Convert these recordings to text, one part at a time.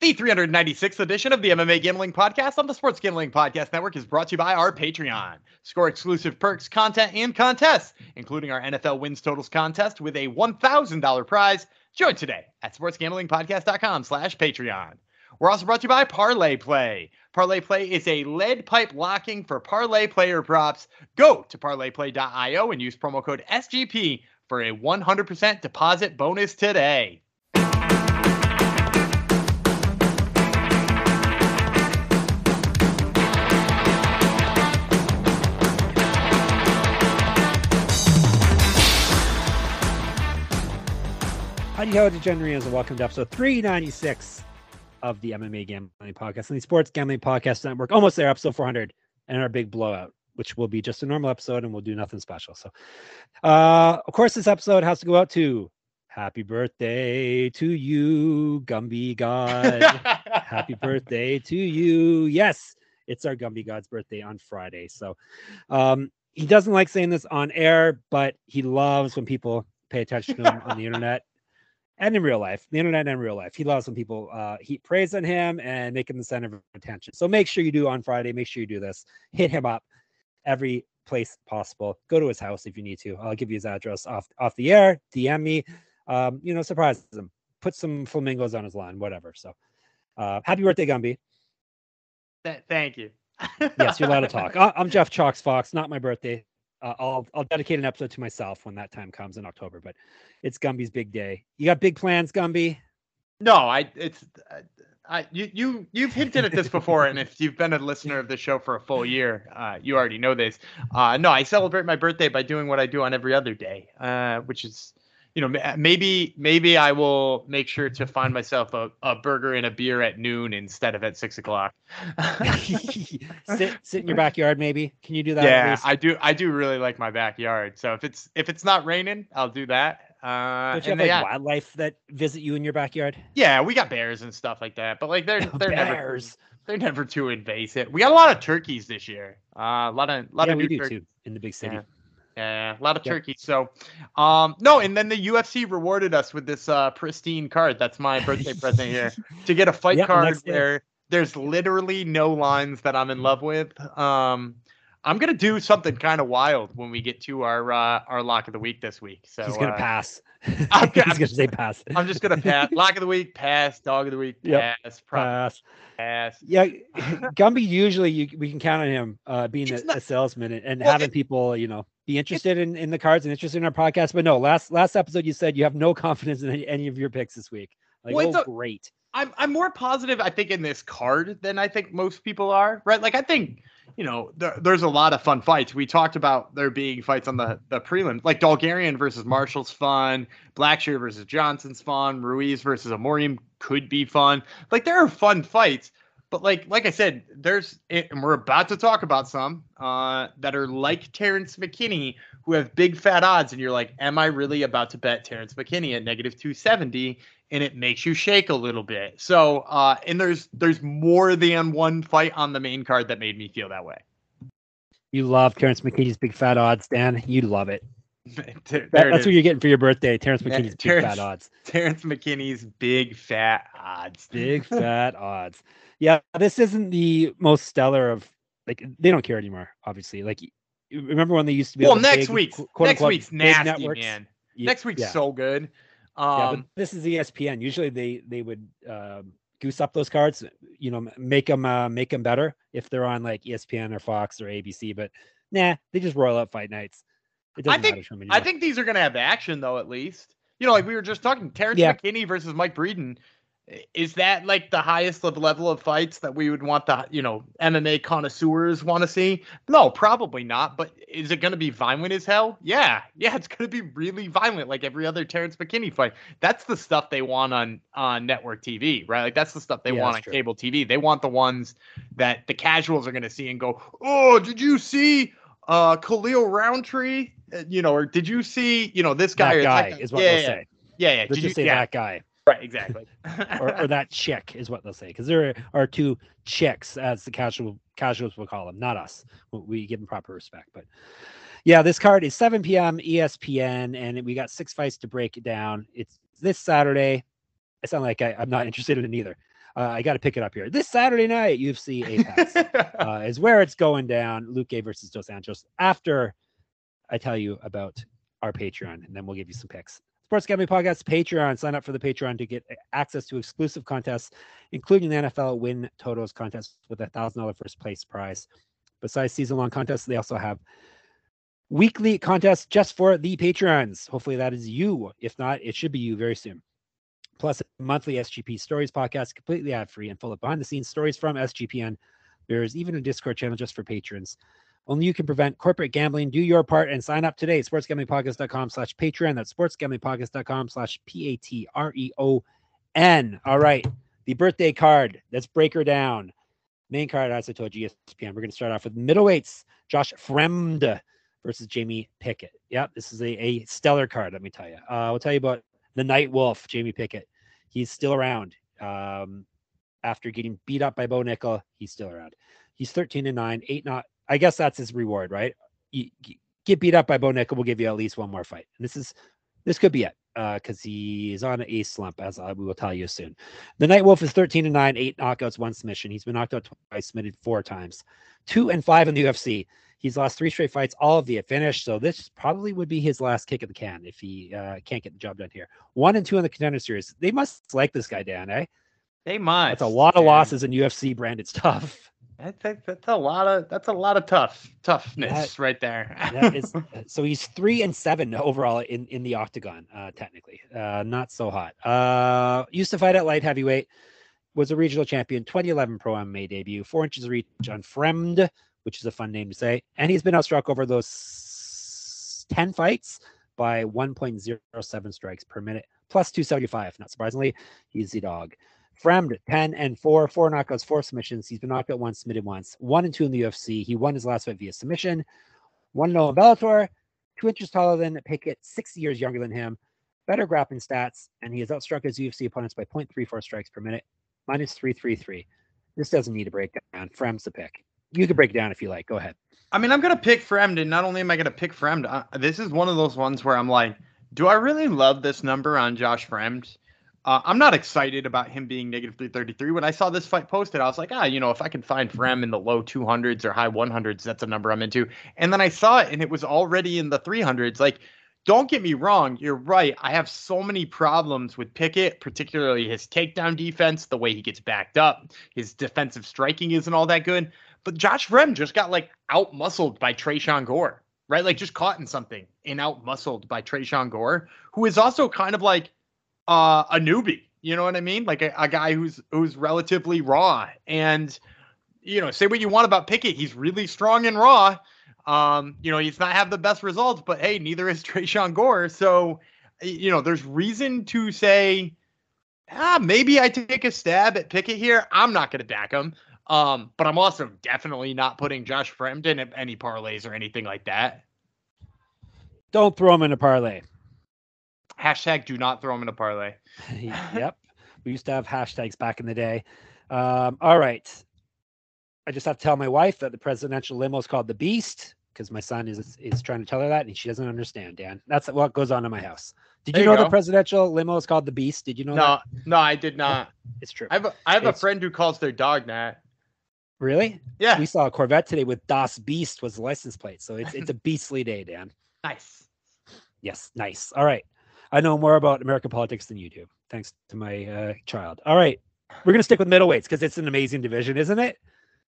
The 396th edition of the MMA Gambling Podcast on the Sports Gambling Podcast Network is brought to you by our Patreon. Score exclusive perks, content, and contests, including our NFL wins totals contest with a $1,000 prize. Join today at sportsgamblingpodcast.com slash Patreon. We're also brought to you by Parlay Play. Parlay Play is a lead pipe locking for parlay player props. Go to parlayplay.io and use promo code SGP for a 100% deposit bonus today. Howdy ho, degenerates, and welcome to episode 396 of the MMA Gambling Podcast and the Sports Gambling Podcast Network. Almost there, episode 400, and our big blowout, which will be just a normal episode and we'll do nothing special. So, uh, of course, this episode has to go out to Happy birthday to you, Gumby God. Happy birthday to you. Yes, it's our Gumby God's birthday on Friday. So, um, he doesn't like saying this on air, but he loves when people pay attention to him on the internet and in real life, the internet and real life. He loves when people uh, heap praise on him and make him the center of attention. So make sure you do on Friday. Make sure you do this. Hit him up every place possible. Go to his house if you need to. I'll give you his address off off the air. DM me. Um, you know, surprise him. Put some flamingos on his lawn, whatever. So, uh, happy birthday, Gumby. Th- thank you. yes, you're allowed to talk. I- I'm Jeff Chalkx Fox. Not my birthday. Uh, I'll I'll dedicate an episode to myself when that time comes in October. But it's Gumby's big day. You got big plans, Gumby? No, I it's uh, I you you you've hinted at this before, and if you've been a listener of the show for a full year, uh, you already know this. Uh, no, I celebrate my birthday by doing what I do on every other day, uh, which is you know maybe maybe I will make sure to find myself a, a burger and a beer at noon instead of at six o'clock. sit sit in your backyard, maybe. Can you do that? Yeah, I do. I do really like my backyard. So if it's if it's not raining, I'll do that. Uh, Don't you have they- like yeah, wildlife that visit you in your backyard? yeah, we got bears and stuff like that, but like they're they're never Bears. they're never too invasive. We got a lot of turkeys this year. Uh, a lot of a lot yeah, of we new do turkeys. too in the big city. Yeah. Yeah, a lot of Yep. turkeys. So, um, no, and then the UFC rewarded us with this uh pristine card. That's my birthday present here to get a fight card where there's literally no lines that I'm in love with. Um, I'm gonna do something kind of wild when we get to our uh, our lock of the week this week. So He's gonna uh, pass. I'm He's gonna- gonna say pass. I'm just gonna pass lock of the week, pass dog of the week, Yep. pass, pro- pass. pass. Yeah, Gumby. Usually, you, we can count on him uh, being a, not- a salesman and, and Well, having it- people, you know, be interested in, in the cards and interested in our podcast. But no, last last episode you said you have no confidence in any, any of your picks this week. Like, Well, oh, a- great. I'm I'm more positive I think in this card than I think most people are, right? Like I think, you know, there, there's a lot of fun fights. We talked about there being fights on the the prelims, like Dolgarian versus Marshall's fun, Blackshear versus Johnson's fun, Ruiz versus Amorium could be fun. Like there are fun fights, but like like I said, there's and we're about to talk about some uh that are like Terrence McKinney who have big fat odds and you're like, am I really about to bet Terrence McKinney at negative 270? And it makes you shake a little bit. So, uh, and there's there's more than one fight on the main card that made me feel that way. You love Terrence McKinney's big fat odds, Dan. You love it. There- That- there it that's is. what you're getting for your birthday. Terrence Yeah, McKinney's big fat odds. Terrence McKinney's big fat odds. Big fat odds. Yeah, this isn't the most stellar of like they don't care anymore. Obviously, like remember when they used to be Well, next big, week's next unquote, week's nasty, networks. man. Next week's yeah. so good. Yeah, Um, but this is ESPN. Usually they they would um, goose up those cards, you know, make them uh, make them better if they're on like ESPN or Fox or ABC. But nah, they just roll up fight nights. It I doesn't think- to I think these are gonna have action though, at least. You know, like we were just talking, Terrence Yeah. McKinney versus Mike Breeden. Is that like the highest of level of fights that we would want the you know MMA connoisseurs want to see? No, probably not. But is it going to be violent as hell? Yeah, yeah, it's going to be really violent, like every other Terrence McKinney fight. That's the stuff they want on on network TV, right? Like that's the stuff they Yeah, want on true. cable TV. They want the ones that the casuals are going to see and go, "Oh, did you see uh Khalil Rountree? Uh, you know, or did you see you know this guy? that guy like- is what yeah, they'll yeah, say. Yeah, yeah. They'll Did you, say yeah, that guy right, exactly. or, or that chick is what they'll say because there are two chicks as the casual casuals will call them, not us. We- give them proper respect, but yeah, this card is 7 p.m. ESPN, and we got six fights to break it down. It's this Saturday. I sound like I, I'm not interested in it either. Uh, I got to pick it up here. This Saturday night, UFC Apex uh, is where it's going down. Luque versus Dos Anjos. After I tell you about our Patreon, and then we'll give you some picks. Sports Gambling Podcast Patreon. Sign up for the Patreon to get access to exclusive contests, including the NFL Win Totals contest with a thousand dollar first place prize. Besides season long contests, they also have weekly contests just for the Patreons. Hopefully, that is you. If not, it should be you very soon. Plus, monthly SGP Stories podcast, completely ad free and full of behind the scenes stories from SGPN. There is even a Discord channel just for patrons. Only you can prevent corporate gambling. Do your part and sign up today. SportsGamblingPodcast.com slash Patreon. That's SportsGamblingPodcast.com slash P A T R E O N. All right. The birthday card. Let's break her down. Main card, as I told you, ESPN. We're going to start off with middleweights. Josh Fremd versus Jamie Pickett. Yep, this is a, a stellar card, let me tell you. Uh, I'll tell you about the Night Wolf, Jamie Pickett. He's still around. Um, after getting beat up by Bo Nickal, he's still around. He's 13 and 9, 8 not I guess that's his reward, right? You, get beat up by Bo Nickal, we'll give you at least one more fight. And this is this could be it because uh, he is on a slump, as I, we will tell you soon. The Night Wolf is 13 and 9, eight knockouts, one submission. He's been knocked out twice, submitted four times, two and five in the UFC. He's lost three straight fights, all via finish. So this probably would be his last kick at the can if he uh, can't get the job done here. One and two in the contender series. They must like this guy, Dan, eh? They must. That's a lot of losses in UFC branded stuff. I think that's a lot of that's a lot of tough toughness that, right there. that is, so he's three and seven overall in in the octagon. Uh, technically, uh, not so hot. Uh, used to fight at light heavyweight. Was a regional champion. 2011 pro MMA debut. Four inches reach on Fremd, which is a fun name to say. And he's been outstruck over those ten fights by 1.07 strikes per minute, plus 275. Not surprisingly, he's the dog. Fremd, 10 and 4, four knockouts, four submissions. He's been knocked out once, submitted once, one and two in the UFC. He won his last fight via submission, one no in Bellator, two inches taller than Pickett, six years younger than him, better grappling stats, and he has outstruck his UFC opponents by 0.34 strikes per minute, minus 333. This doesn't need a breakdown. Fremd's the pick. You can break it down if you like. Go ahead. I mean, I'm going to pick Fremd, and not only am I going to pick Fremd, uh, this is one of those ones where I'm like, do I really love this number on Josh Fremd? Uh, I'm not excited about him being negative 333. When I saw this fight posted, I was like, ah, you know, if I can find Fremd in the low 200s or high 100s, that's a number I'm into. And then I saw it and it was already in the 300s. Like, don't get me wrong, you're right. I have so many problems with Pickett, particularly his takedown defense, the way he gets backed up, his defensive striking isn't all that good. But Josh Fremd just got like out muscled by Tresean Gore, right? Like just caught in something and out muscled by Tresean Gore, who is also kind of like uh, a newbie. You know what I mean? Like a, a guy who's who's relatively raw. And you know, say what you want about Pickett, he's really strong and raw. Um, you know, he's not have the best results, but hey, neither is Tresean Gore. So, you know, there's reason to say, ah, maybe I take a stab at Pickett here. I'm not going to back him. Um, but I'm also definitely not putting Josh Fremd in any parlays or anything like that. Don't throw him in a parlay. Hashtag do not throw them in a parlay. yep. We used to have hashtags back in the day. Um, all right. I just have to tell my wife that the presidential limo is called the Beast because my son is is trying to tell her that and she doesn't understand, Dan. That's what goes on in my house. Did you, you know go. the presidential limo is called the Beast? Did you know no, that? No, I did not. It's true. I have a, I have a friend who calls their dog that. Really? Yeah. We saw a Corvette today with Das Beast was the license plate. So it's it's a beastly day, Dan. Nice. Yes, nice. All right. I know more about American politics than you do, thanks to my uh, child. All right, we're gonna stick with middleweights because it's an amazing division, isn't it?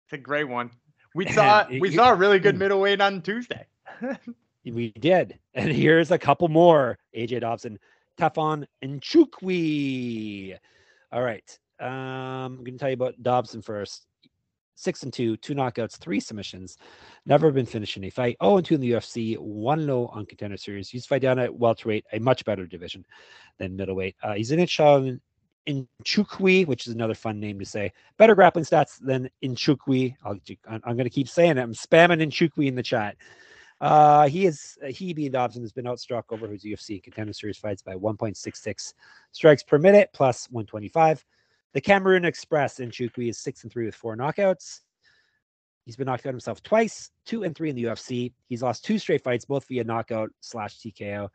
It's a great one. We saw we saw a really good hmm. middleweight on Tuesday. we did, and here's a couple more: AJ Dobson, Tafon, and Nchukwi. All right, um, I'm gonna tell you about Dobson first six and two, two knockouts, three submissions. Never been finished in a fight. Oh and two in the UFC, one low on contender series. He's fight down at welterweight, a much better division than middleweight. Uh, he's an inch in Nchukwi, which is another fun name to say. Better grappling stats than Nchukwi. i am going to keep saying it. I'm spamming Nchukwi in the chat. Uh, he is he being Dobson has been outstruck over his UFC contender series fights by 1.66 strikes per minute plus 125. The Cameroon Express Nchukwi is six and three with four knockouts. He's been knocked out himself twice, two and three in the UFC. He's lost two straight fights, both via knockout slash TKO.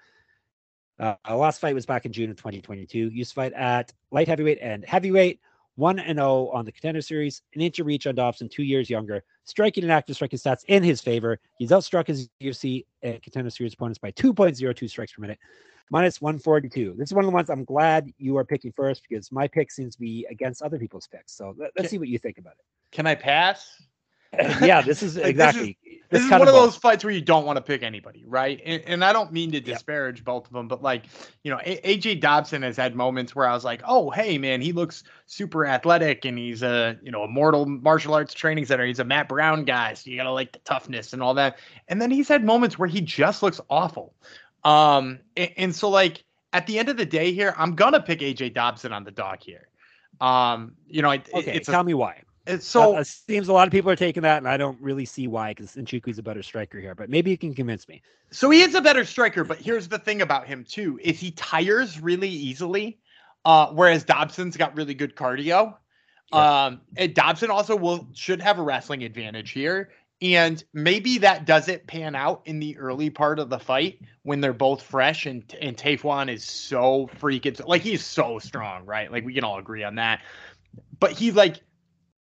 Uh, our last fight was back in June of 2022. Used to fight at light heavyweight and heavyweight. 1 and 0 on the contender series, an inch of reach on Dobson, two years younger, striking and active striking stats in his favor. He's outstruck his UFC and contender series opponents by 2.02 strikes per minute, minus 142. This is one of the ones I'm glad you are picking first because my pick seems to be against other people's picks. So let, us see what you think about it. Can I pass? yeah, this is like, exactly. This is, this is one of, those fights where you don't want to pick anybody, right? And, and I don't mean to disparage both of them, but like, you know, AJ Dobson has had moments where I was like, oh, hey, man, he looks super athletic and he's a, you know, a mortal martial arts training center. He's a Matt Brown guy. So you got to like the toughness and all that. And then he's had moments where he just looks awful. Um, and, and so, like, at the end of the day here, I'm going to pick AJ Dobson on the dog here. Um, you know, it, okay, it's tell a, me why. It's so it seems a lot of people are taking that, and I don't really see why because Nchukwi's a better striker here. But maybe you can convince me. So he is a better striker, but here's the thing about him too: is he tires really easily, uh, whereas Dobson's got really good cardio. Yeah. Um, and Dobson also will should have a wrestling advantage here, and maybe that doesn't pan out in the early part of the fight when they're both fresh and and Tafon is so freaking like he's so strong, right? Like we can all agree on that. But he's like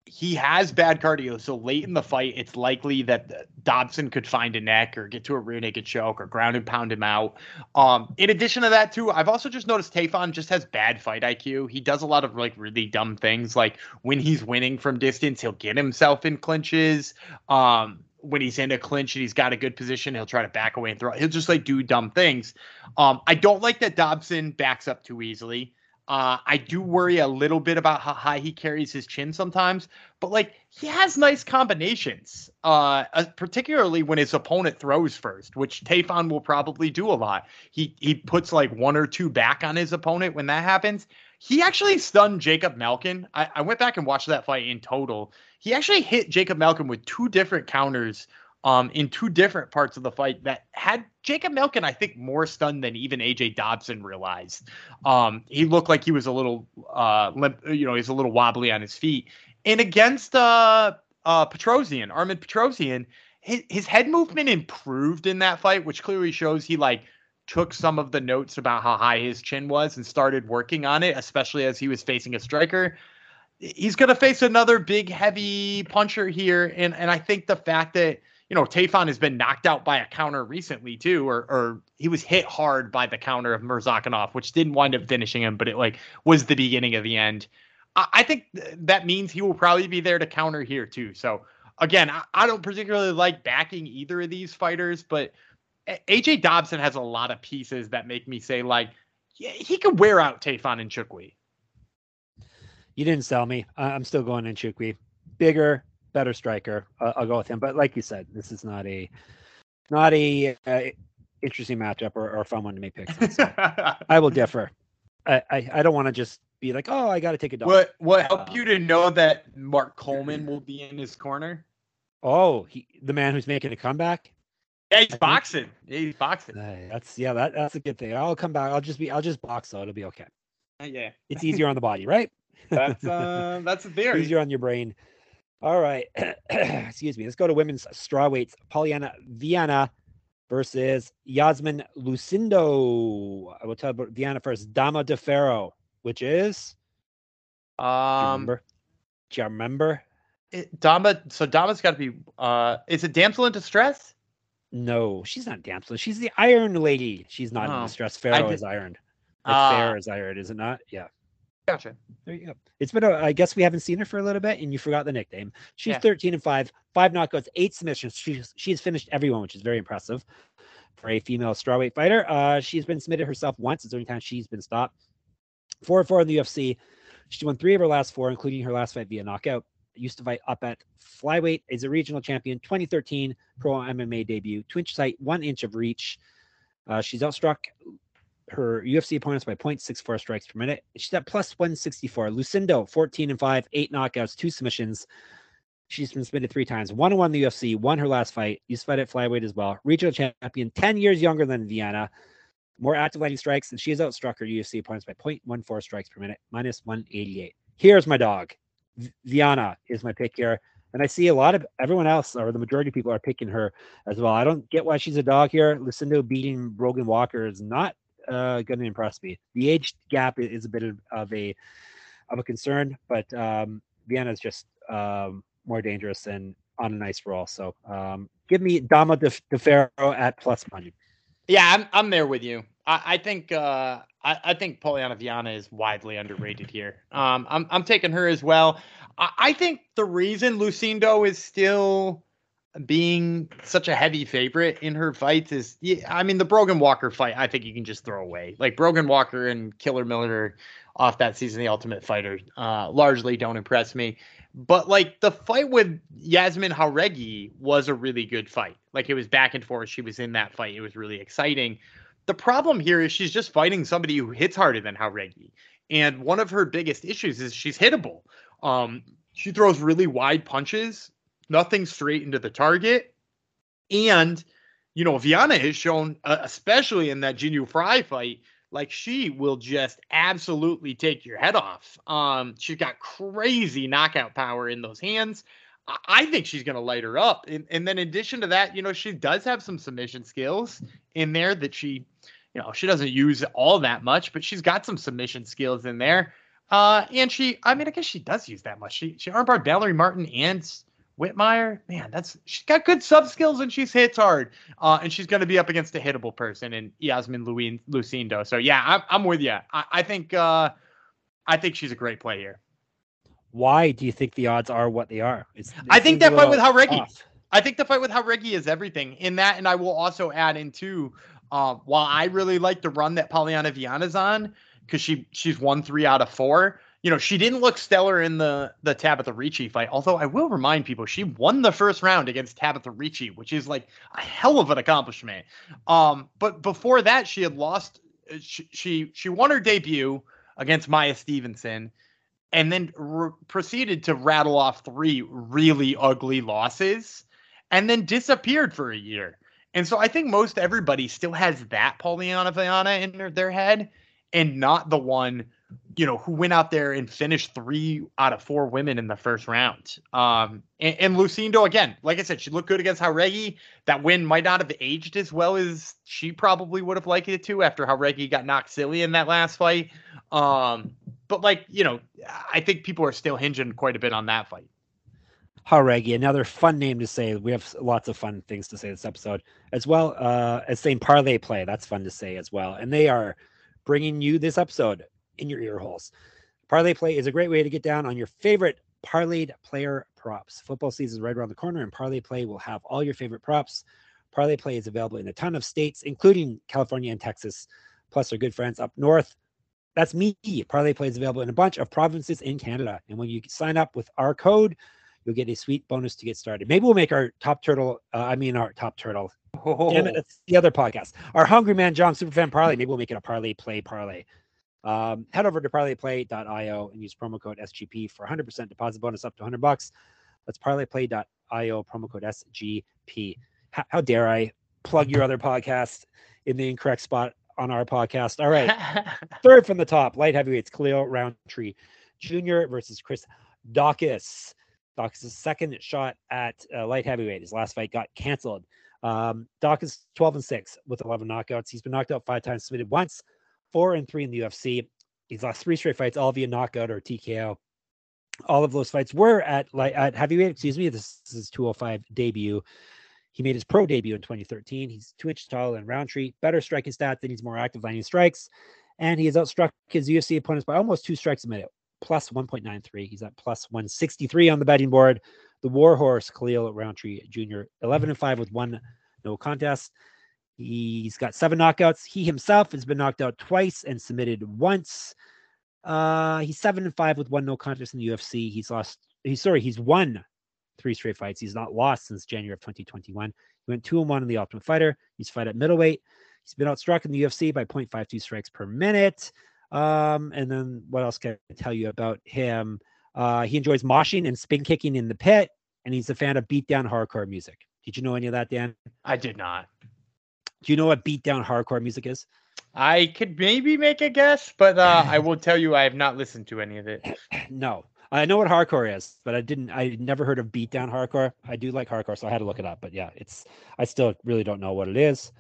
he has bad cardio, so late in the fight, it's likely that Dobson could find a neck or get to a rear naked choke or ground and pound him out. Um, in addition to that, too, I've also just noticed Tafon just has bad fight IQ. He does a lot of like really dumb things, like when he's winning from distance, he'll get himself in clinches. Um, when he's in a clinch and he's got a good position, he'll try to back away and throw. He'll just like do dumb things. Um, I don't like that Dobson backs up too easily. Uh, I do worry a little bit about how high he carries his chin sometimes, but like he has nice combinations, uh, uh, particularly when his opponent throws first, which Tafon will probably do a lot. He he puts like one or two back on his opponent when that happens. He actually stunned Jacob Malkoun. I, I went back and watched that fight in total. He actually hit Jacob Malkoun with two different counters um, in two different parts of the fight that had Jacob Malkoun, I think, more stunned than even AJ Dobson realized. Um, he looked like he was a little, uh, limp, you know, he's a little wobbly on his feet. And against uh, uh, Petrosyan, Armen Petrosyan, his, his head movement improved in that fight, which clearly shows he like took some of the notes about how high his chin was and started working on it, especially as he was facing a striker. He's going to face another big, heavy puncher here, and and I think the fact that you know, Tafon has been knocked out by a counter recently too, or or he was hit hard by the counter of Murzakanov, which didn't wind up finishing him, but it like was the beginning of the end. I, I think th- that means he will probably be there to counter here too. So again, I, I don't particularly like backing either of these fighters, but AJ Dobson has a lot of pieces that make me say like yeah, he could wear out Tafon Nchukwi. You didn't sell me. I'm still going Nchukwi. Bigger, better striker. Uh, I'll go with him. But like you said, this is not a not a uh, interesting matchup or, or a fun one to make picks. So I will differ. I, I, I don't want to just be like, oh, I got to take a dog. What what help uh, you to know that Mark Coleman will be in his corner? Oh, he the man who's making a comeback. Yeah, he's boxing. Yeah, he's boxing. Uh, that's yeah, that, that's a good thing. I'll come back. I'll just be I'll just box so it'll be okay. Yeah, it's easier on the body, right? That's uh, that's a theory. Easier on your brain. All right. Excuse me. Let's go to women's strawweights. Polyana Viana versus Yasmin Lucindo. I will tell about Viana first. Dama de Ferro, which is. Um, do you remember? Do you remember? It, Dama. So Dama's got to be. Uh, is it damsel in distress? No, she's not damsel. She's the Iron Lady. She's not oh, in distress. Pharaoh is ironed. Uh, fair is iron, is it not? Yeah. Gotcha. There you go. It's been a, I guess we haven't seen her for a little bit, and you forgot the nickname. She's yeah. 13 and five, five knockouts, eight submissions. She's she's finished everyone, which is very impressive for a female strawweight fighter. Uh, she's been submitted herself once. It's the only time she's been stopped. Four and four in the UFC. She won three of her last four, including her last fight via knockout. Used to fight up at flyweight. Is a regional champion. 2013 pro MMA debut. Two inch height, one inch of reach. Uh, she's outstruck her UFC opponents by 0.64 strikes per minute. She's at plus 164. Lucindo, 14 and 5, eight knockouts, two submissions. She's been submitted three times. One and one the UFC, won her last fight. Used to fight at flyweight as well. Regional champion, 10 years younger than Viana. More active landing strikes, and she has outstruck her UFC opponents by 0.14 strikes per minute, minus 188. Here's my dog. Viana is my pick here. And I see a lot of everyone else, or the majority of people, are picking her as well. I don't get why she's a dog here. Lucindo beating Brogan Walker is not uh, going to impress me. The age gap is a bit of, a of a concern, but um, Viana is just um, more dangerous and on a nice roll. So um, give me Dama De, De Ferro at plus money. Yeah, I'm I'm there with you. I, I think uh, I, I think Polyana Viana is widely underrated here. Um, I'm I'm taking her as well. I, I think the reason Lucindo is still being such a heavy favorite in her fights is I mean the Brogan Walker fight I think you can just throw away. Like Brogan Walker and Killer Miller off that season the Ultimate Fighter uh, largely don't impress me. But like the fight with Yasmin Jauregui was a really good fight. Like it was back and forth. She was in that fight. It was really exciting. The problem here is she's just fighting somebody who hits harder than Jauregui. And one of her biggest issues is she's hittable. Um, she throws really wide punches nothing straight into the target. And, you know, Viana has shown, uh, especially in that Jinh Frey fight, like she will just absolutely take your head off. Um, she's got crazy knockout power in those hands. I, I think she's going to light her up. And, and then in addition to that, you know, she does have some submission skills in there that she, you know, she doesn't use all that much, but she's got some submission skills in there. Uh, and she, I mean, I guess she does use that much. She, she armbarred Mallory Martin and Whitmire, man, that's she's got good sub skills and she's hits hard. Uh, and she's going to be up against a hittable person in Yasmin Lucindo. So yeah, I'm, I'm with you. I, I think uh, I think she's a great play here. Why do you think the odds are what they are? It's, I think that fight with Jauregui. I think the fight with Jauregui is everything in that, and I will also add into uh, while I really like the run that Polyana Viana's on because she she's won three out of four you know, she didn't look stellar in the the Tabatha Ricci fight. Although I will remind people, she won the first round against Tabatha Ricci, which is like a hell of an accomplishment. Um, but before that, she had lost. Uh, she she, she won her debut against Maia Stevenson, and then proceeded to rattle off three really ugly losses, and then disappeared for a year. And so I think most everybody still has that Polyana Viana in their, their head, and not the one you know, who went out there and finished three out of four women in the first round. Um, and, and Lucindo, again, like I said, she looked good against Jauregui. That win might not have aged as well as she probably would have liked it to after Jauregui got knocked silly in that last fight. Um, but like, you know, I think people are still hinging quite a bit on that fight. Jauregui, another fun name to say. We have lots of fun things to say this episode, as well uh, as saying parlay play. That's fun to say as well. And they are bringing you this episode in your ear holes. Parlay Play is a great way to get down on your favorite parlayed player props. Football season is right around the corner, and Parlay Play will have all your favorite props. Parlay Play is available in a ton of states, including California and Texas, plus our good friends up north. That's me. Parlay Play is available in a bunch of provinces in Canada. And when you sign up with our code, you'll get a sweet bonus to get started. Maybe we'll make our top turtle, uh, I mean, our top turtle. Oh. Damn it, that's the other podcast. Our Hungry Man John Superfan Parlay. Maybe we'll make it a Parlay Play Parlay. Um, head over to parlayplay.io and use promo code SGP for 100% deposit bonus up to 100 bucks. That's parlayplay.io, promo code SGP. How, how dare I plug your other podcast in the incorrect spot on our podcast? All right. Third from the top, light heavyweights, Khalil Rountree Jr. versus Chris Daukaus. Daukaus' second shot at uh, light heavyweight. His last fight got canceled. Um, Daukaus 12 and 6 with 11 knockouts. He's been knocked out five times, submitted once four and three in the UFC. He's lost three straight fights, all via knockout or TKO. All of those fights were at like at heavyweight. Excuse me. This, is 205 debut. He made his pro debut in 2013. He's two inches taller than Rountree, better striking stats, and he's more active landing strikes. And he has outstruck his UFC opponents by almost two strikes a minute, plus 1.93. He's at plus 163 on the betting board. The Warhorse, Khalil Rountree Jr., 11 and 5 with one no contest. He's got seven knockouts. He himself has been knocked out twice and submitted once. Uh, he's seven and five with one no contest in the UFC. He's lost. He's sorry. He's won three straight fights. He's not lost since January of 2021. He went two and one in the Ultimate Fighter. He's fight at middleweight. He's been outstruck in the UFC by 0.52 strikes per minute. Um, and then what else can I tell you about him? Uh, he enjoys moshing and spin kicking in the pit, and he's a fan of beatdown hardcore music. Did you know any of that, Dan? I did not. Do you know what beatdown hardcore music is? I could maybe make a guess, but uh, I will tell you I have not listened to any of it. no, I know what hardcore is, but I didn't. I never heard of beatdown hardcore. I do like hardcore, so I had to look it up. But yeah, it's. I still really don't know what it is.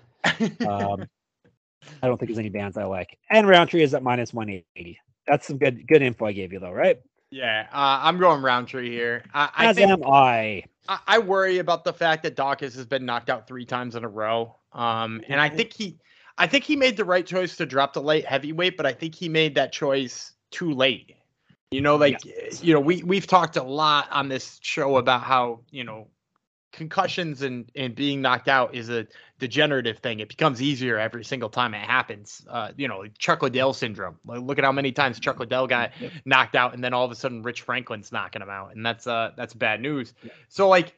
Um, I don't think there's any bands I like. And Rountree is at minus 180. That's some good good info I gave you though, right? Yeah, uh, I'm going Rountree here. I, I As think am I. I, I worry about the fact that Daukaus has been knocked out three times in a row. Um, and I think he, I think he made the right choice to drop the light heavyweight, but I think he made that choice too late. You know, like you know, we we've talked a lot on this show about how you know concussions and and being knocked out is a degenerative thing. It becomes easier every single time it happens. Uh, you know, Chuck Liddell syndrome. Like, look at how many times Chuck Liddell got Yep. knocked out, and then all of a sudden Rich Franklin's knocking him out, and that's uh that's bad news. Yeah. So like,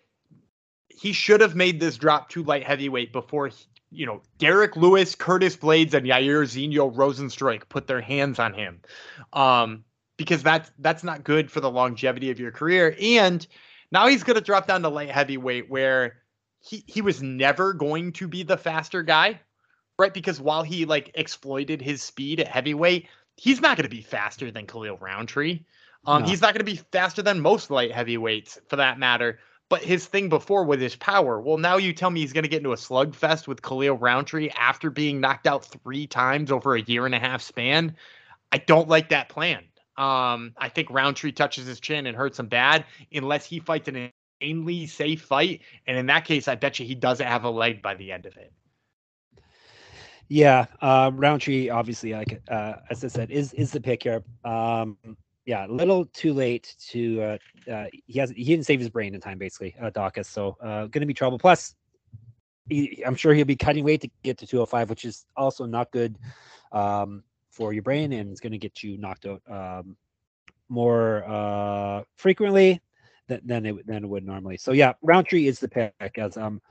he should have made this drop to light heavyweight before. He, you know, Derrick Lewis, Curtis Blaydes, and Jairzinho Rozenstruik put their hands on him, um, because that's that's not good for the longevity of your career. And now he's going to drop down to light heavyweight, where he he was never going to be the faster guy, right? Because while he like exploited his speed at heavyweight, he's not going to be faster than Khalil Rountree. Um, No. He's not going to be faster than most light heavyweights for that matter. But his thing before with his power, well, now you tell me he's going to get into a slugfest with Khalil Rountree after being knocked out three times over a year and a half span. I don't like that plan. Um, I think Rountree touches his chin and hurts him bad unless he fights an insanely safe fight. And in that case, I bet you he doesn't have a leg by the end of it. Yeah, uh, Rountree obviously, like uh, as I said, is is the pick here. Um, yeah, a little too late to. Uh, uh, he has he didn't save his brain in time, basically, uh, Daukaus. So uh, going to be trouble. Plus, he, I'm sure he'll be cutting weight to get to 205, which is also not good um, for your brain, and it's going to get you knocked out um, more uh, frequently than than it than it would normally. So yeah, Rountree is the pick. As I'm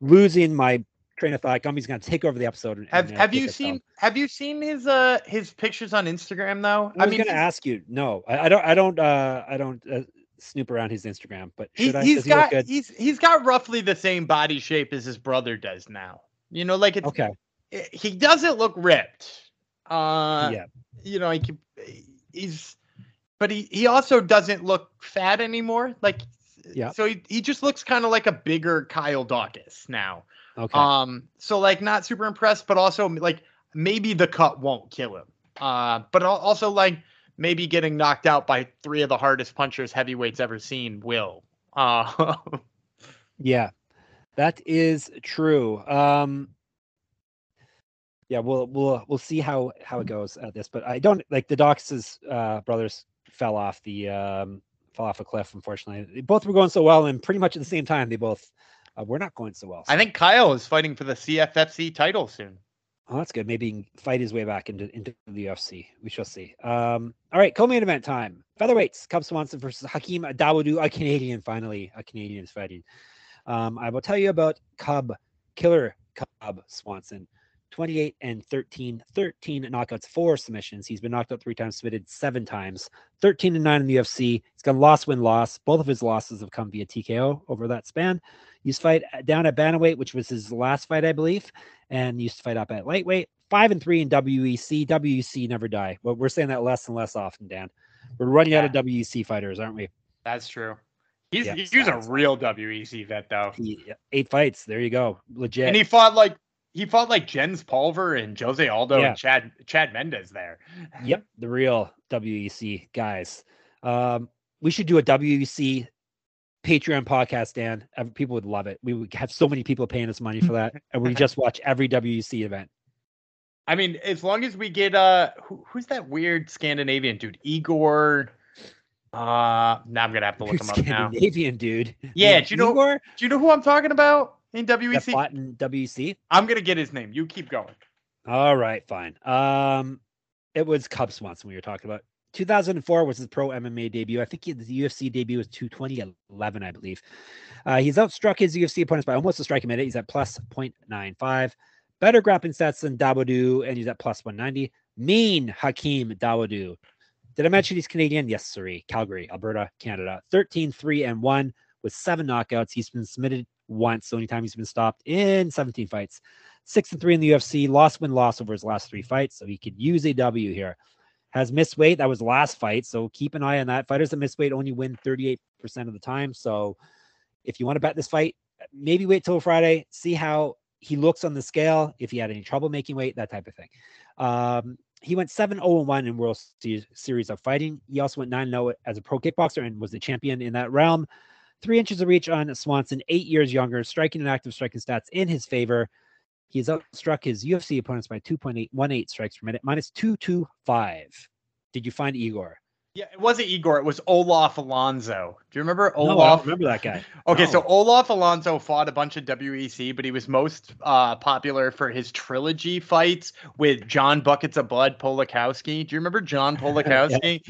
losing my train of thought, Gumby's going to take over the episode. and- Have and, uh, Have you seen. Have you seen his uh his pictures on Instagram though? I was going to ask you. No, I, I don't. I don't. Uh, I don't uh, snoop around his Instagram. But he, I? he look got good? he's he's got roughly the same body shape as his brother does now. You know, like it's Okay. i- he doesn't look ripped. Uh, yeah. you know, he could- he's, but he he also doesn't look fat anymore. Like, Yeah. So he he just looks kind of like a bigger Kyle Daukaus now. Okay. Um, so like not super impressed, but also like maybe the cut won't kill him. Uh, but also like maybe getting knocked out by three of the hardest punchers heavyweights ever seen will. Uh, yeah, that is true. Um. Yeah, we'll we'll we'll see how how it goes at this, but I don't like the Daukaus uh, brothers fell off the um fell off a cliff. Unfortunately, they both were going so well, and pretty much at the same time, they both uh, were not going so well. I think Kyle is fighting for the CFFC title soon. Oh, that's good. Maybe he can fight his way back into into the UFC. We shall see. Um, all right, co-main event time. Featherweights: Cub Swanson versus Hakeem Dawodu, a Canadian. Finally, a Canadian is fighting. Um, I will tell you about Cub Killer Cub Swanson. 28 and 13, 13 knockouts, four submissions. He's been knocked out three times, submitted seven times, 13 and 9 in the UFC. He's got loss, win, loss. Both of his losses have come via TKO over that span. He used to fight uh, down at Bantamweight, which was his last fight, I believe, and used to fight up at lightweight. Five and three in WEC. WEC never die. But we're saying that less and less often, Dan. We're running out of WEC fighters, aren't we? That's true. He's Yeah, he's a real WEC vet though, He- Eight fights. There you go. Legit. and he fought like he fought like Jens Pulver and Jose Aldo Yeah. and Chad Chad Mendes there. Yep, the real WEC guys. Um, we should do a WEC Patreon podcast, Dan. People would love it. We would have so many people paying us money for that, and we just watch every WEC event. I mean, as long as we get uh, who, who's that weird Scandinavian dude? Igor. Uh, now I'm gonna have to look him up now. Scandinavian dude. Yeah, do you know- Igor Do you know who I'm talking about in that fought in WEC? I'm gonna get his name. You keep going. All right, fine. Um, it was Cub Swanson we were talking about. 2004 was his pro MMA debut. I think he, the UFC debut was 2011, I believe. Uh, he's outstruck his UFC opponents by almost a strike a minute. He's at plus 0.95. Better grappling stats than Dawodu, and he's at plus 190. Mean Hakeem Dawodu. Did I mention he's Canadian? Yes, sorry. Calgary, Alberta, Canada. 13, 3, and 1 with seven knockouts. He's been submitted once, the only time he's been stopped in 17 fights six and three in the UFC, lost win loss over his last three fights, so he could use a W here. Has missed weight. That was last fight, so keep an eye on that. Fighters that miss weight only win 38% of the time. So if you want to bet this fight, maybe wait till Friday, see how he looks on the scale, if he had any trouble making weight, that type of thing. Um, he went 7 0 1 in World Series of Fighting. He also went 9 0 as a pro kickboxer and was the champion in that realm. Three inches of reach on Swanson, eight years younger, striking and active striking stats in his favor. He's outstruck his UFC opponents by 2.818 strikes per minute, minus 225. Did you find Igor? Yeah, it wasn't Igor. It was Olaf Alfonso. Do you remember Olaf? No, I don't remember that guy. okay, No. so Olaf Alfonso fought a bunch of WEC, but he was most uh, popular for his trilogy fights with John Buckets of Blood Polakowski. Do you remember John Polakowski?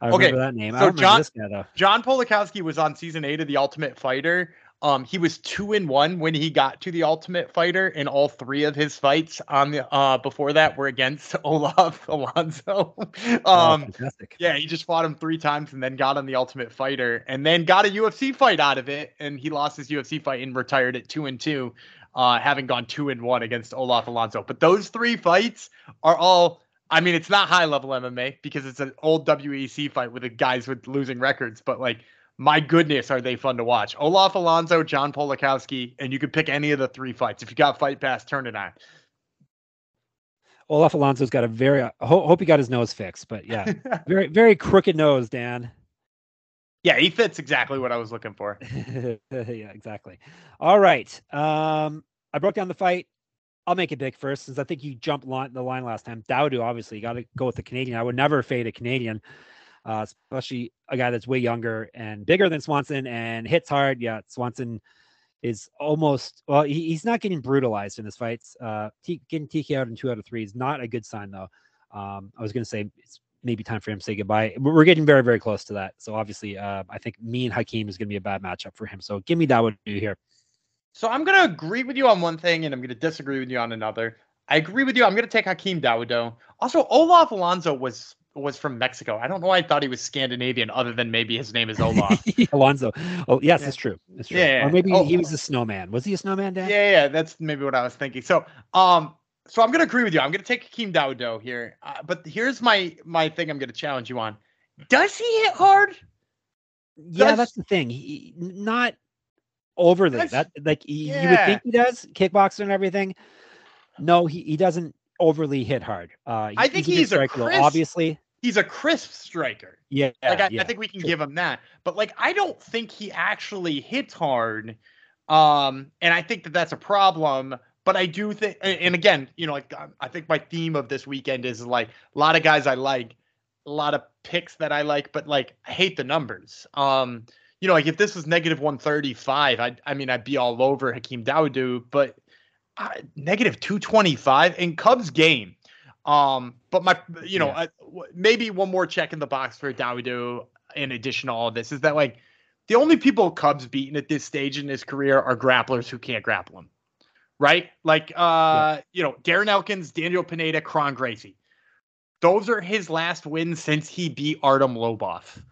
I Okay, that name. I so remember John- this guy though. John Polakowski was on season eight of The Ultimate Fighter. Um, he was two and one when he got to the Ultimate Fighter, and all three of his fights on the uh before that were against Olaf Alfonso. Oh, um, fantastic. yeah, he just fought him three times and then got on the Ultimate Fighter, and then got a UFC fight out of it, and he lost his UFC fight and retired at two and two, uh, having gone two and one against Olaf Alfonso. But those three fights are all. I mean, it's not high level MMA because it's an old WEC fight with the guys with losing records, but like, my goodness, are they fun to watch? Olaf Alfonso, John Polakowski, and you could pick any of the three fights. If you got Fight Pass, turn it on. Olaf Alfonso's got a very. I ho- hope he got his nose fixed, but yeah, very very crooked nose, Dan. yeah, he fits exactly what I was looking for. yeah, exactly. All right. Um, I broke down the fight. I'll make it big first, since I think you jumped line, the line last time. Dawodu, obviously, you got to go with the Canadian. I would never fade a Canadian, uh, especially a guy that's way younger and bigger than Swanson and hits hard. Yeah, Swanson is almost well. He, he's not getting brutalized in his fights. Uh, T, getting TK out in two out of three is not a good sign, though. Um, I was going to say it's maybe time for him to say goodbye. We're getting very, very close to that. So obviously, uh, I think me and Hakeem is going to be a bad matchup for him. So give me Dawodu here. So I'm gonna agree with you on one thing, and I'm gonna disagree with you on another. I agree with you. I'm gonna take Hakeem Dawodu. Also, Olaf Alfonso was was from Mexico. I don't know why I thought he was Scandinavian, other than maybe his name is Olaf. Alfonso. Oh, yes, Yeah. it's true. It's true. Yeah, yeah. Or maybe Oh, he was a snowman. Was he a snowman, Dan? yeah, yeah, that's maybe what I was thinking. So, um, so I'm gonna agree with you. I'm gonna take Hakeem Dawodu here. Uh, but here's my my thing. I'm gonna challenge you on. Does he hit hard? Yeah, that's the thing. He not overly. Does- That like he, you would think he does kickboxing and everything. No, he, he doesn't overly hit hard. Uh, I think he's a striker, crisp- obviously. He's a crisp striker. Yeah, like I, yeah. I think we can true. give him that but like i don't think he actually hits hard um and i think that that's a problem but i do think and again you know like um, i think my theme of this weekend is like a lot of guys i like a lot of picks that i like but like i hate the numbers um you know like if this was negative 135 i i mean i'd be all over hakeem dawodu but uh, negative 225 in cubs game um, but my, you know, Yeah. I, maybe one more check in the box for Dawodu in addition to all of this is that like the only people Cubs beaten at this stage in his career are grapplers who can't grapple him, right? Like, uh, you know, Darren Elkins, Daniel Pineda, Kron Gracie. Those are his last wins since he beat Artem Lobov.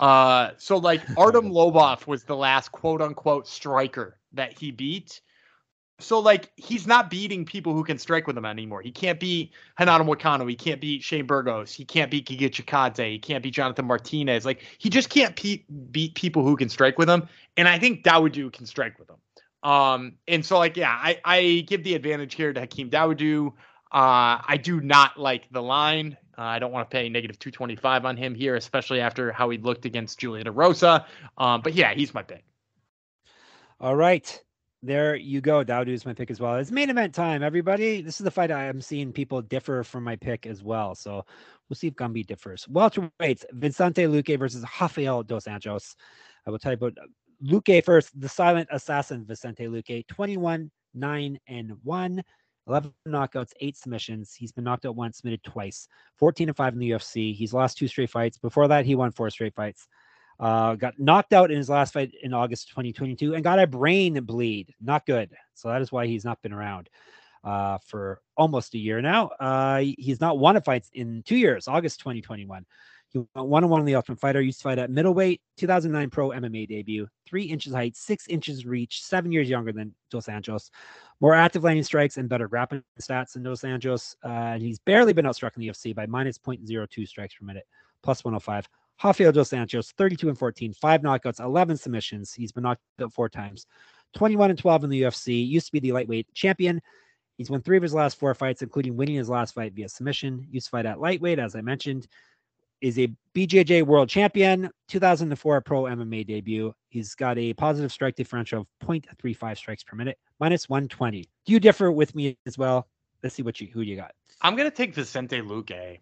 Uh, so like Artem Lobov was the last quote unquote striker that he beat. So like he's not beating people who can strike with him anymore. He can't beat Renato Moicano. He can't beat Shane Burgos. He can't beat Giga Chikadze. He can't beat Jonathan Martinez. Like he just can't pe- beat people who can strike with him. And I think Dawodu can strike with him. Um, and so like yeah, I I give the advantage here to Hakeem Dawodu. Uh, I do not like the line. Uh, I don't want to pay negative 225 on him here, especially after how he looked against Julian Erosa. Um, but yeah, he's my pick. All right. There you go. Dawodu is my pick as well. It's main event time, everybody. This is the fight I am seeing people differ from my pick as well. So we'll see if Gumby differs. Welterweights, Vicente Luque versus Rafael Dos Anjos. I will tell you about uh, Luque first, the silent assassin Vicente Luque, 21, 9, and 1. 11 knockouts, eight submissions. He's been knocked out once, submitted twice. 14 and 5 in the UFC. He's lost two straight fights. Before that, he won four straight fights. Uh, got knocked out in his last fight in August 2022 and got a brain bleed. Not good. So that is why he's not been around uh, for almost a year now. Uh, he's not won a fight in two years, August 2021. He won one on one in the Ultimate Fighter. Used to fight at middleweight, 2009 pro MMA debut, three inches height, six inches reach, seven years younger than Dos Anjos. More active landing strikes and better grappling stats than Dos Anjos. Uh, and he's barely been outstruck in the UFC by minus 0.02 strikes per minute, plus 105. Rafael Dos Anjos, 32 and 14, five knockouts, 11 submissions. He's been knocked out four times. 21 and 12 in the UFC. Used to be the lightweight champion He's won three of his last four fights, including winning his last fight via submission. Used to fight at lightweight, as I mentioned. Is a BJJ world champion, 2004 pro MMA debut. He's got a positive strike differential of 0.35 strikes per minute, minus 120. Do you differ with me as well? Let's see what you who you got. I'm gonna take Vicente Luque.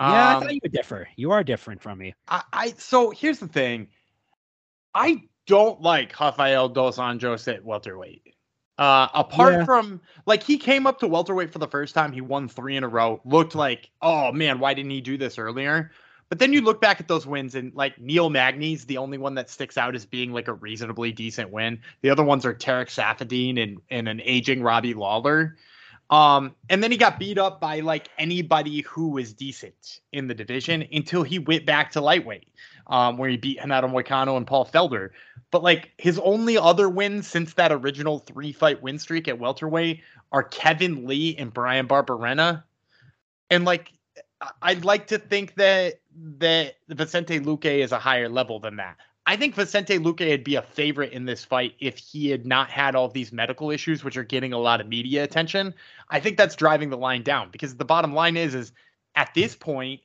Yeah, I Um, thought you would differ. You are different from me. I, I so here's the thing. I don't like Rafael dos Anjos at welterweight. Uh, apart Yeah. from like he came up to welterweight for the first time, he won three in a row. Looked like, oh man, why didn't he do this earlier? But then you look back at those wins, and like Neil Magny's the only one that sticks out as being like a reasonably decent win. The other ones are Tarec Saffiedine and and an aging Robbie Lawler. Um, and then he got beat up by like anybody who was decent in the division until he went back to lightweight, um, where he beat Renato Moicano and Paul Felder. But like his only other wins since that original three fight win streak at welterweight are Kevin Lee and Bryan Barberena. And like I'd like to think that that Vicente Luque is a higher level than that. I think Vicente Luque would be a favorite in this fight if he had not had all these medical issues, which are getting a lot of media attention. I think that's driving the line down because the bottom line is, is at this point,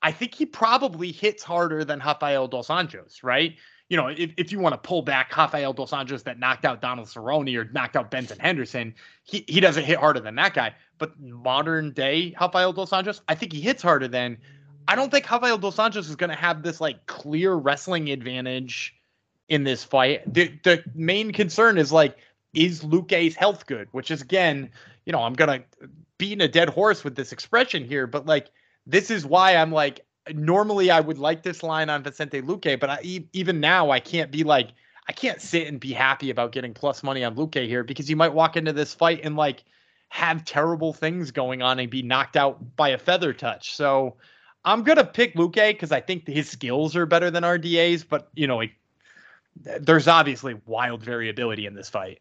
I think he probably hits harder than Rafael Dos Anjos, right? You know, if, if you want to pull back Rafael Dos Anjos that knocked out Donald Cerrone or knocked out Benson Henderson, he, he doesn't hit harder than that guy. But modern day Rafael Dos Anjos, I think he hits harder than. I don't think Rafael Dos Anjos is going to have this like clear wrestling advantage in this fight. The the main concern is like, is Luque's health good? Which is again, you know, I'm gonna beating a dead horse with this expression here, but like this is why I'm like normally I would like this line on Vicente Luque, but I, even now I can't be like I can't sit and be happy about getting plus money on Luque here because you might walk into this fight and like have terrible things going on and be knocked out by a feather touch. So I'm gonna pick Luque because I think his skills are better than RDA's, but you know, like, there's obviously wild variability in this fight.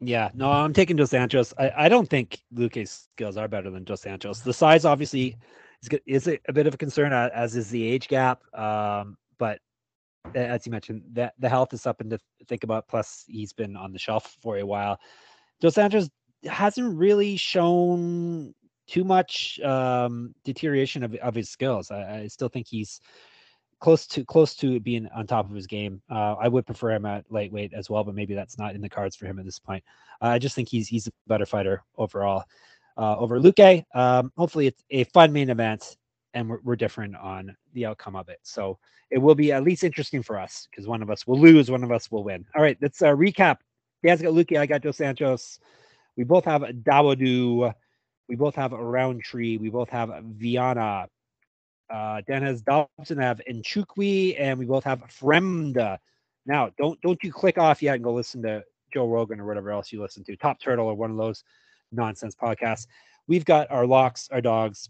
Yeah, no, I'm taking Dos Santos. I, I don't think Luque's skills are better than Dos Santos. The size obviously is is a, bit of a concern, as is the age gap. Um, but as you mentioned, that the health is something to think about. Plus, he's been on the shelf for a while. Dos Santos hasn't really shown too much um, deterioration of, of his skills. I, I still think he's close to close to being on top of his game. Uh, I would prefer him at lightweight as well, but maybe that's not in the cards for him at this point. Uh, I just think he's he's a better fighter overall uh, over Luque. Um, hopefully, it's a fun main event, and we're, we're different on the outcome of it. So it will be at least interesting for us because one of us will lose, one of us will win. All right, let's uh, recap. Dan's got Luque, I got Dos Santos. We both have Dawodu. We both have Rountree. We both have Viana. Uh, Dan has Dobson, I have Nchukwi, and we both have Fremda. Now, don't don't you click off yet and go listen to Joe Rogan or whatever else you listen to, Top Turtle or one of those nonsense podcasts. We've got our locks, our dogs,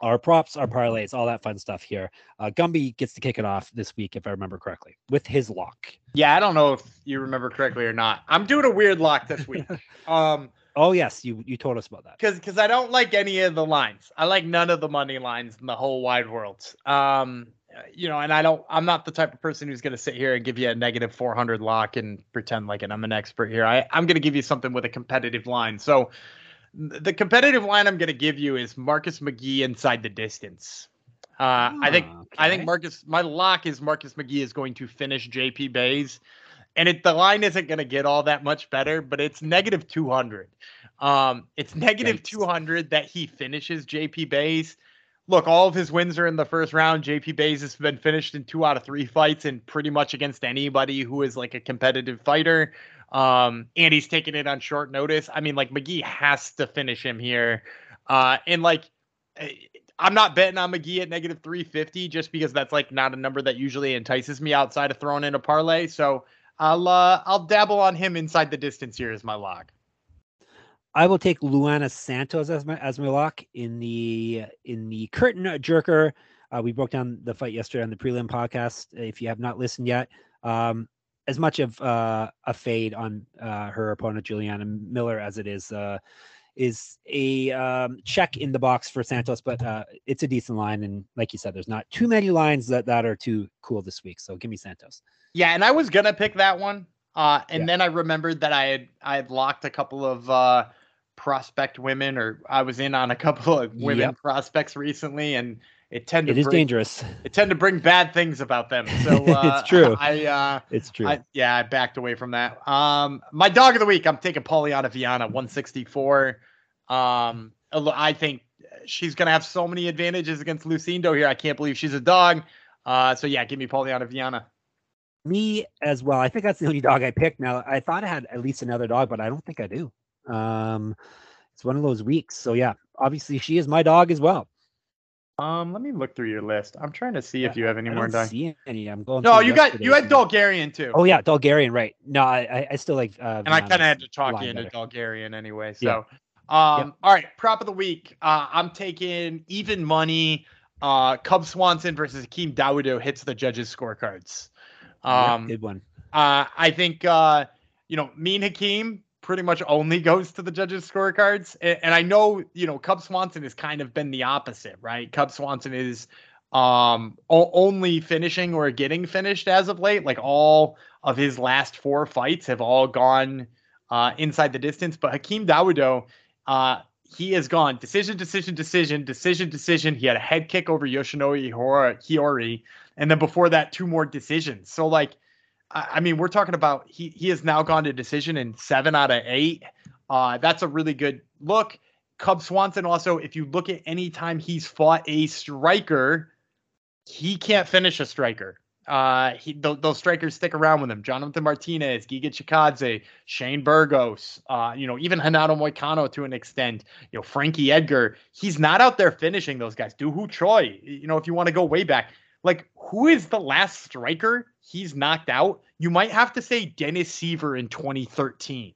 our props, our parlays, all that fun stuff here. Uh, Gumby gets to kick it off this week, if I remember correctly, with his lock. Yeah, I don't know if you remember correctly or not. I'm doing a weird lock this week. um, Oh yes, you you told us about that. because because I don't like any of the lines. I like none of the money lines in the whole wide world. Um, you know, and I don't. I'm not the type of person who's going to sit here and give you a negative 400 lock and pretend like I'm an expert here. I I'm going to give you something with a competitive line. So the competitive line I'm going to give you is Marcus McGhee inside the distance. Uh, I think Ah, I think. Marcus. My lock is Marcus McGhee is going to finish JP Buys, and it the line isn't going to get all that much better, but it's negative two hundred. Um, it's negative Yikes. two hundred that he finishes JP Buys. Look, all of his wins are in the first round. JP Buys has been finished in two out of three fights, and pretty much against anybody who is like a competitive fighter. Um, and he's taking it on short notice. I mean, like McGhee has to finish him here. Uh, and like eh, I'm not betting on McGhee at negative 350 just because that's like not a number that usually entices me outside of throwing in a parlay. So I'll uh, I'll dabble on him inside the distance here as my lock. I will take Luana Santos as my as my lock in the in the curtain jerker. Uh, we broke down the fight yesterday on the prelim podcast. If you have not listened yet, um, as much of uh, a fade on uh, her opponent Juliana Miller as it is uh, is a um, check in the box for Santos, but uh, it's a decent line. And like you said, there's not too many lines that, that are too cool this week. So give me Santos. Yeah, and I was gonna pick that one. Uh, and Yeah. then I remembered that I had I had locked a couple of uh, prospect women, or I was in on a couple of women Yep. prospects recently, and it tend to It is bring, dangerous. it tend to bring bad things about them. So uh, It's true. I uh, It's true. I, yeah, I backed away from that. Um, my dog of the week, I'm taking Polyana Viana, 164. Um, I think she's gonna have so many advantages against Lucindo here. I can't believe she's a dog. Uh, so yeah, give me Polyana Viana. Me as well. I think that's the only dog I picked. Now I thought I had at least another dog, but I don't think I do. Um, it's one of those weeks. So yeah, obviously she is my dog as well. Um, let me look through your list. I'm trying to see if you have any I more don't dogs. see any. I'm going. No, you got you had and- Dulgarian too. Oh yeah, Dulgarian, right? No, I I, I still like. Uh, and I kind of had to talk you into better. Dulgarian anyway. Yeah. So, um, all right, prop of the week. Uh, I'm taking even money. Uh, Cub Swanson versus Hakeem Dawodu hits the judges' scorecards. Yep, Um, good one. uh, I think uh, you know, Mean Hakeem pretty much only goes to the judges' scorecards, and, I know you know Cub Swanson has kind of been the opposite, right? Cub Swanson is um o- only finishing or getting finished as of late. Like all of his last four fights have all gone uh, inside the distance, but Hakeem Dawodu, uh, he has gone decision, decision, decision, decision, decision. He had a head kick over Yoshinori Hora- Hiori, and then before that, two more decisions. So like. I mean, we're talking about he he has now gone to decision in seven out of eight. Uh, that's a really good look. Cub Swanson also, if you look at any time he's fought a striker, he can't finish a striker. Uh, he th- those strikers stick around with him. Jonathan Martinez, Giga Chikadze, Shane Burgos, uh, you know, even Renato Moicano to an extent, you know, Frankie Edgar. He's not out there finishing those guys. Doo Ho Choi, you know, if you want to go way back, like who is the last striker he's knocked out? You might have to say Dennis Siver in 2013.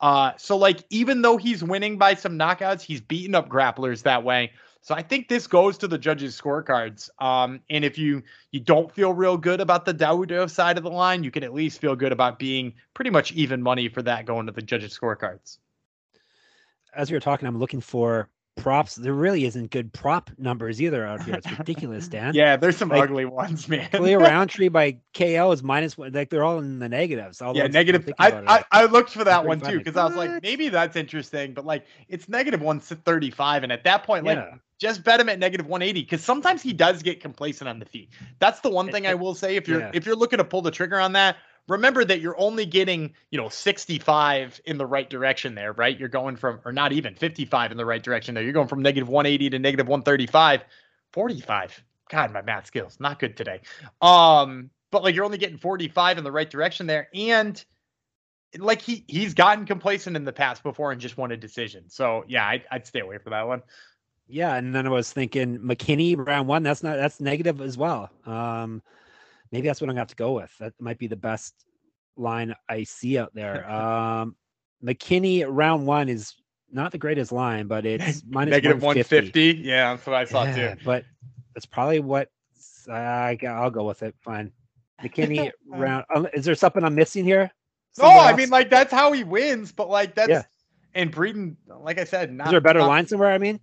Uh, so like even though he's winning by some knockouts, he's beating up grapplers that way. So I think this goes to the judges' scorecards. Um, and if you you don't feel real good about the Dawodu side of the line, you can at least feel good about being pretty much even money for that going to the judges' scorecards. As we were talking, I'm looking for props. There really isn't good prop numbers either out here. It's ridiculous, Dan. Yeah, there's some Like, ugly ones, man. Clear Rountree by KO is minus one. Like they're all in the negatives. All Yeah, negative. I, I. I looked for that one too because I was like, maybe that's interesting, but like it's negative one thirty five, and at that point, like Yeah. just bet him at negative one eighty because sometimes he does get complacent on the feet. That's the one thing I will say. If you're Yeah. if you're looking to pull the trigger on that, remember that you're only getting you know sixty five in the right direction there, right? You're going from or not even fifty five in the right direction there. You're going from negative one eighty to negative one thirty five. 45. God, my math skills not good today. Um, but like you're only getting 45 in the right direction there, and like he he's gotten complacent in the past before and just won a decision. So yeah, I'd, I'd stay away from that one. Yeah, and then I was thinking McKinney round one. That's not that's negative as well. Um, maybe that's what I'm gonna have to go with. That might be the best line I see out there. Um, McKinney round one is not the greatest line, but it's minus Negative 150. 150. Yeah, that's what I thought Yeah, too. but that's probably what I I'll go with it. Fine. McKinney round. uh, Is there something I'm missing here? No, I else? mean like that's how he wins, but like that's Yeah. and Breeden, like I said, not is there a better not- line somewhere? I mean,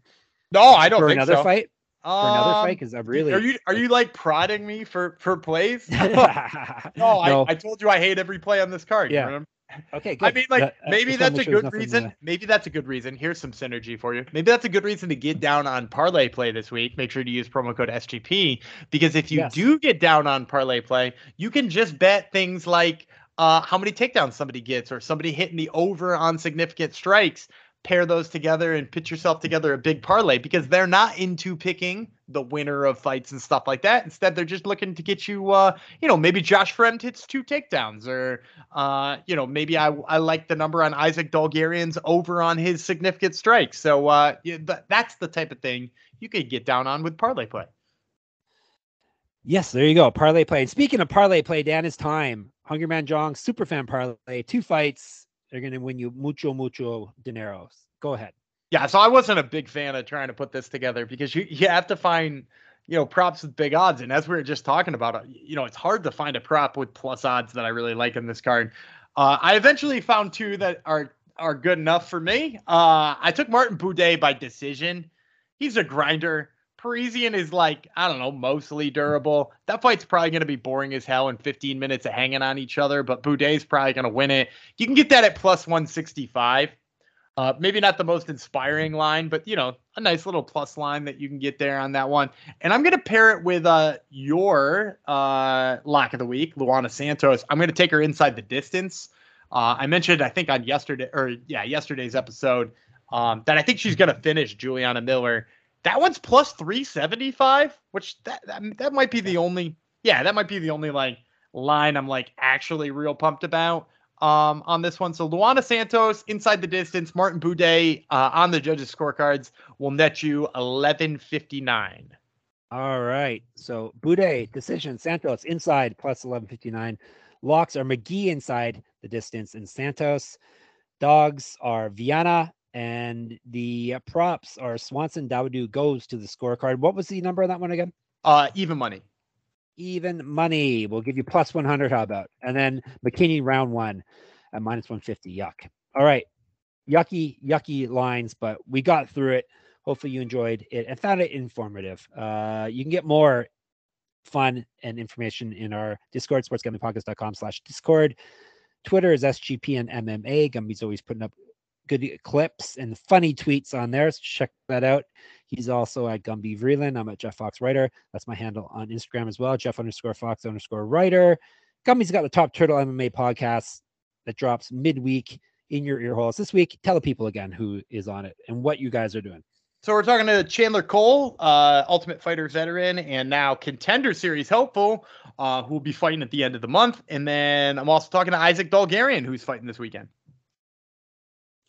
No, I don't for think another so. fight. For another Um, fight, because I really. Are you are you like prodding me for for plays? no, no, I, I told you I hate every play on this card. Yeah. remember? okay, good. I mean, like That- maybe that's a sure good reason. Maybe that's a good reason. Here's some synergy for you. Maybe that's a good reason to get down on parlay play this week. Make sure to use promo code SGP because if you Yes. do get down on parlay play, you can just bet things like uh, how many takedowns somebody gets or somebody hitting the over on significant strikes. Pair those together and pitch yourself together a big parlay because they're not into picking the winner of fights and stuff like that. Instead, they're just looking to get you, uh, you know, maybe Josh Fremd hits two takedowns, or uh, you know, maybe I I like the number on Isaac Dulgarian's over on his significant strikes. So uh, that's the type of thing you could get down on with parlay play. Yes, there you go. Parlay play. And speaking of parlay play, Dan, it's time. Hungry Man Jong, super fan parlay, two fights. They're going to win you mucho, mucho dineros. Go ahead. Yeah, so I wasn't a big fan of trying to put this together because you you have to find you know props with big odds, and as we were just talking about, uh, you know, it's hard to find a prop with plus odds that I really like in this card. Uh, I eventually found two that are are good enough for me. Uh, I took Martin Buday by decision. He's a grinder. Parisian is like, I don't know, mostly durable. That fight's probably going to be boring as hell in 15 minutes of hanging on each other, but Buday's probably going to win it. You can get that at plus 165. Uh, maybe not the most inspiring line, but you know, a nice little plus line that you can get there on that one. And I'm gonna pair it with uh your uh lock of the week, Luana Santos. I'm gonna take her inside the distance. Uh, I mentioned, I think on yesterday or yeah, yesterday's episode, um, that I think she's gonna finish Juliana Miller. That one's plus 375, which that, that that might be the only yeah, that might be the only like line I'm like actually real pumped about um, on this one. So Luana Santos inside the distance, Martin Buday uh, on the judges' scorecards will net you 1159. All right. So Buday decision, Santos inside plus 1159. Locks are McGee inside the distance and Santos. Dogs are Viana and the props are Swanson Dawodu goes to the scorecard. What was the number on that one again? Uh, even money even money. We'll give you plus 100. How about? And then McKinney round one at minus 150. Yuck. All right. Yucky, yucky lines, but we got through it. Hopefully you enjoyed it and found it informative. Uh, you can get more fun and information in our Discord, sportsgamblingpodcast.com slash Discord. Twitter is SGP and MMA. Gumby's always putting up good clips and funny tweets on there. So check that out. He's also at Gumby Vreeland. I'm at Jeff Fox Writer. That's my handle on Instagram as well. Jeff underscore Fox underscore Writer. Gumby's got the Top Turtle MMA podcast that drops midweek in your ear holes. This week, tell the people again who is on it and what you guys are doing. So we're talking to Chandler Cole, uh, Ultimate Fighter veteran, and now Contender Series hopeful, uh, who will be fighting at the end of the month. And then I'm also talking to Isaac Dulgarian, who's fighting this weekend.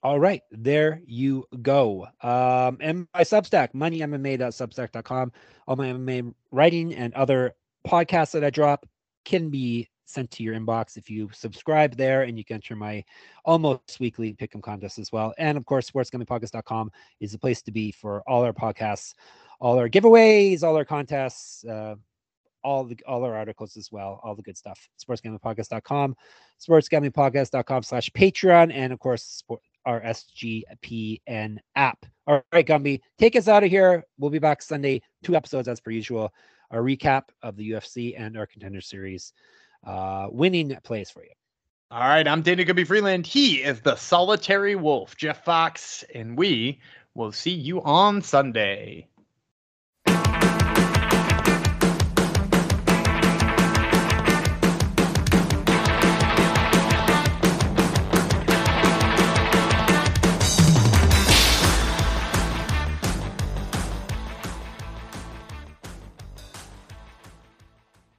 All right, there you go. Um, and my Substack, moneymma.substack.com. All my MMA writing and other podcasts that I drop can be sent to your inbox if you subscribe there, and you can enter my almost weekly pick'em contest as well. And of course, sportsgamblingpodcast.com is the place to be for all our podcasts, all our giveaways, all our contests, uh, all the all our articles as well, all the good stuff. Sportsgamblingpodcast.com, sportsgamblingpodcast.com slash Patreon, and of course, sport, our SGPN app. All right, Gumby, take us out of here. We'll be back Sunday, two episodes as per usual. A recap of the UFC and our contender series uh, winning plays for you. All right, I'm Dana Gumby Vreeland. He is the solitary wolf, Jeff Fox, and we will see you on Sunday.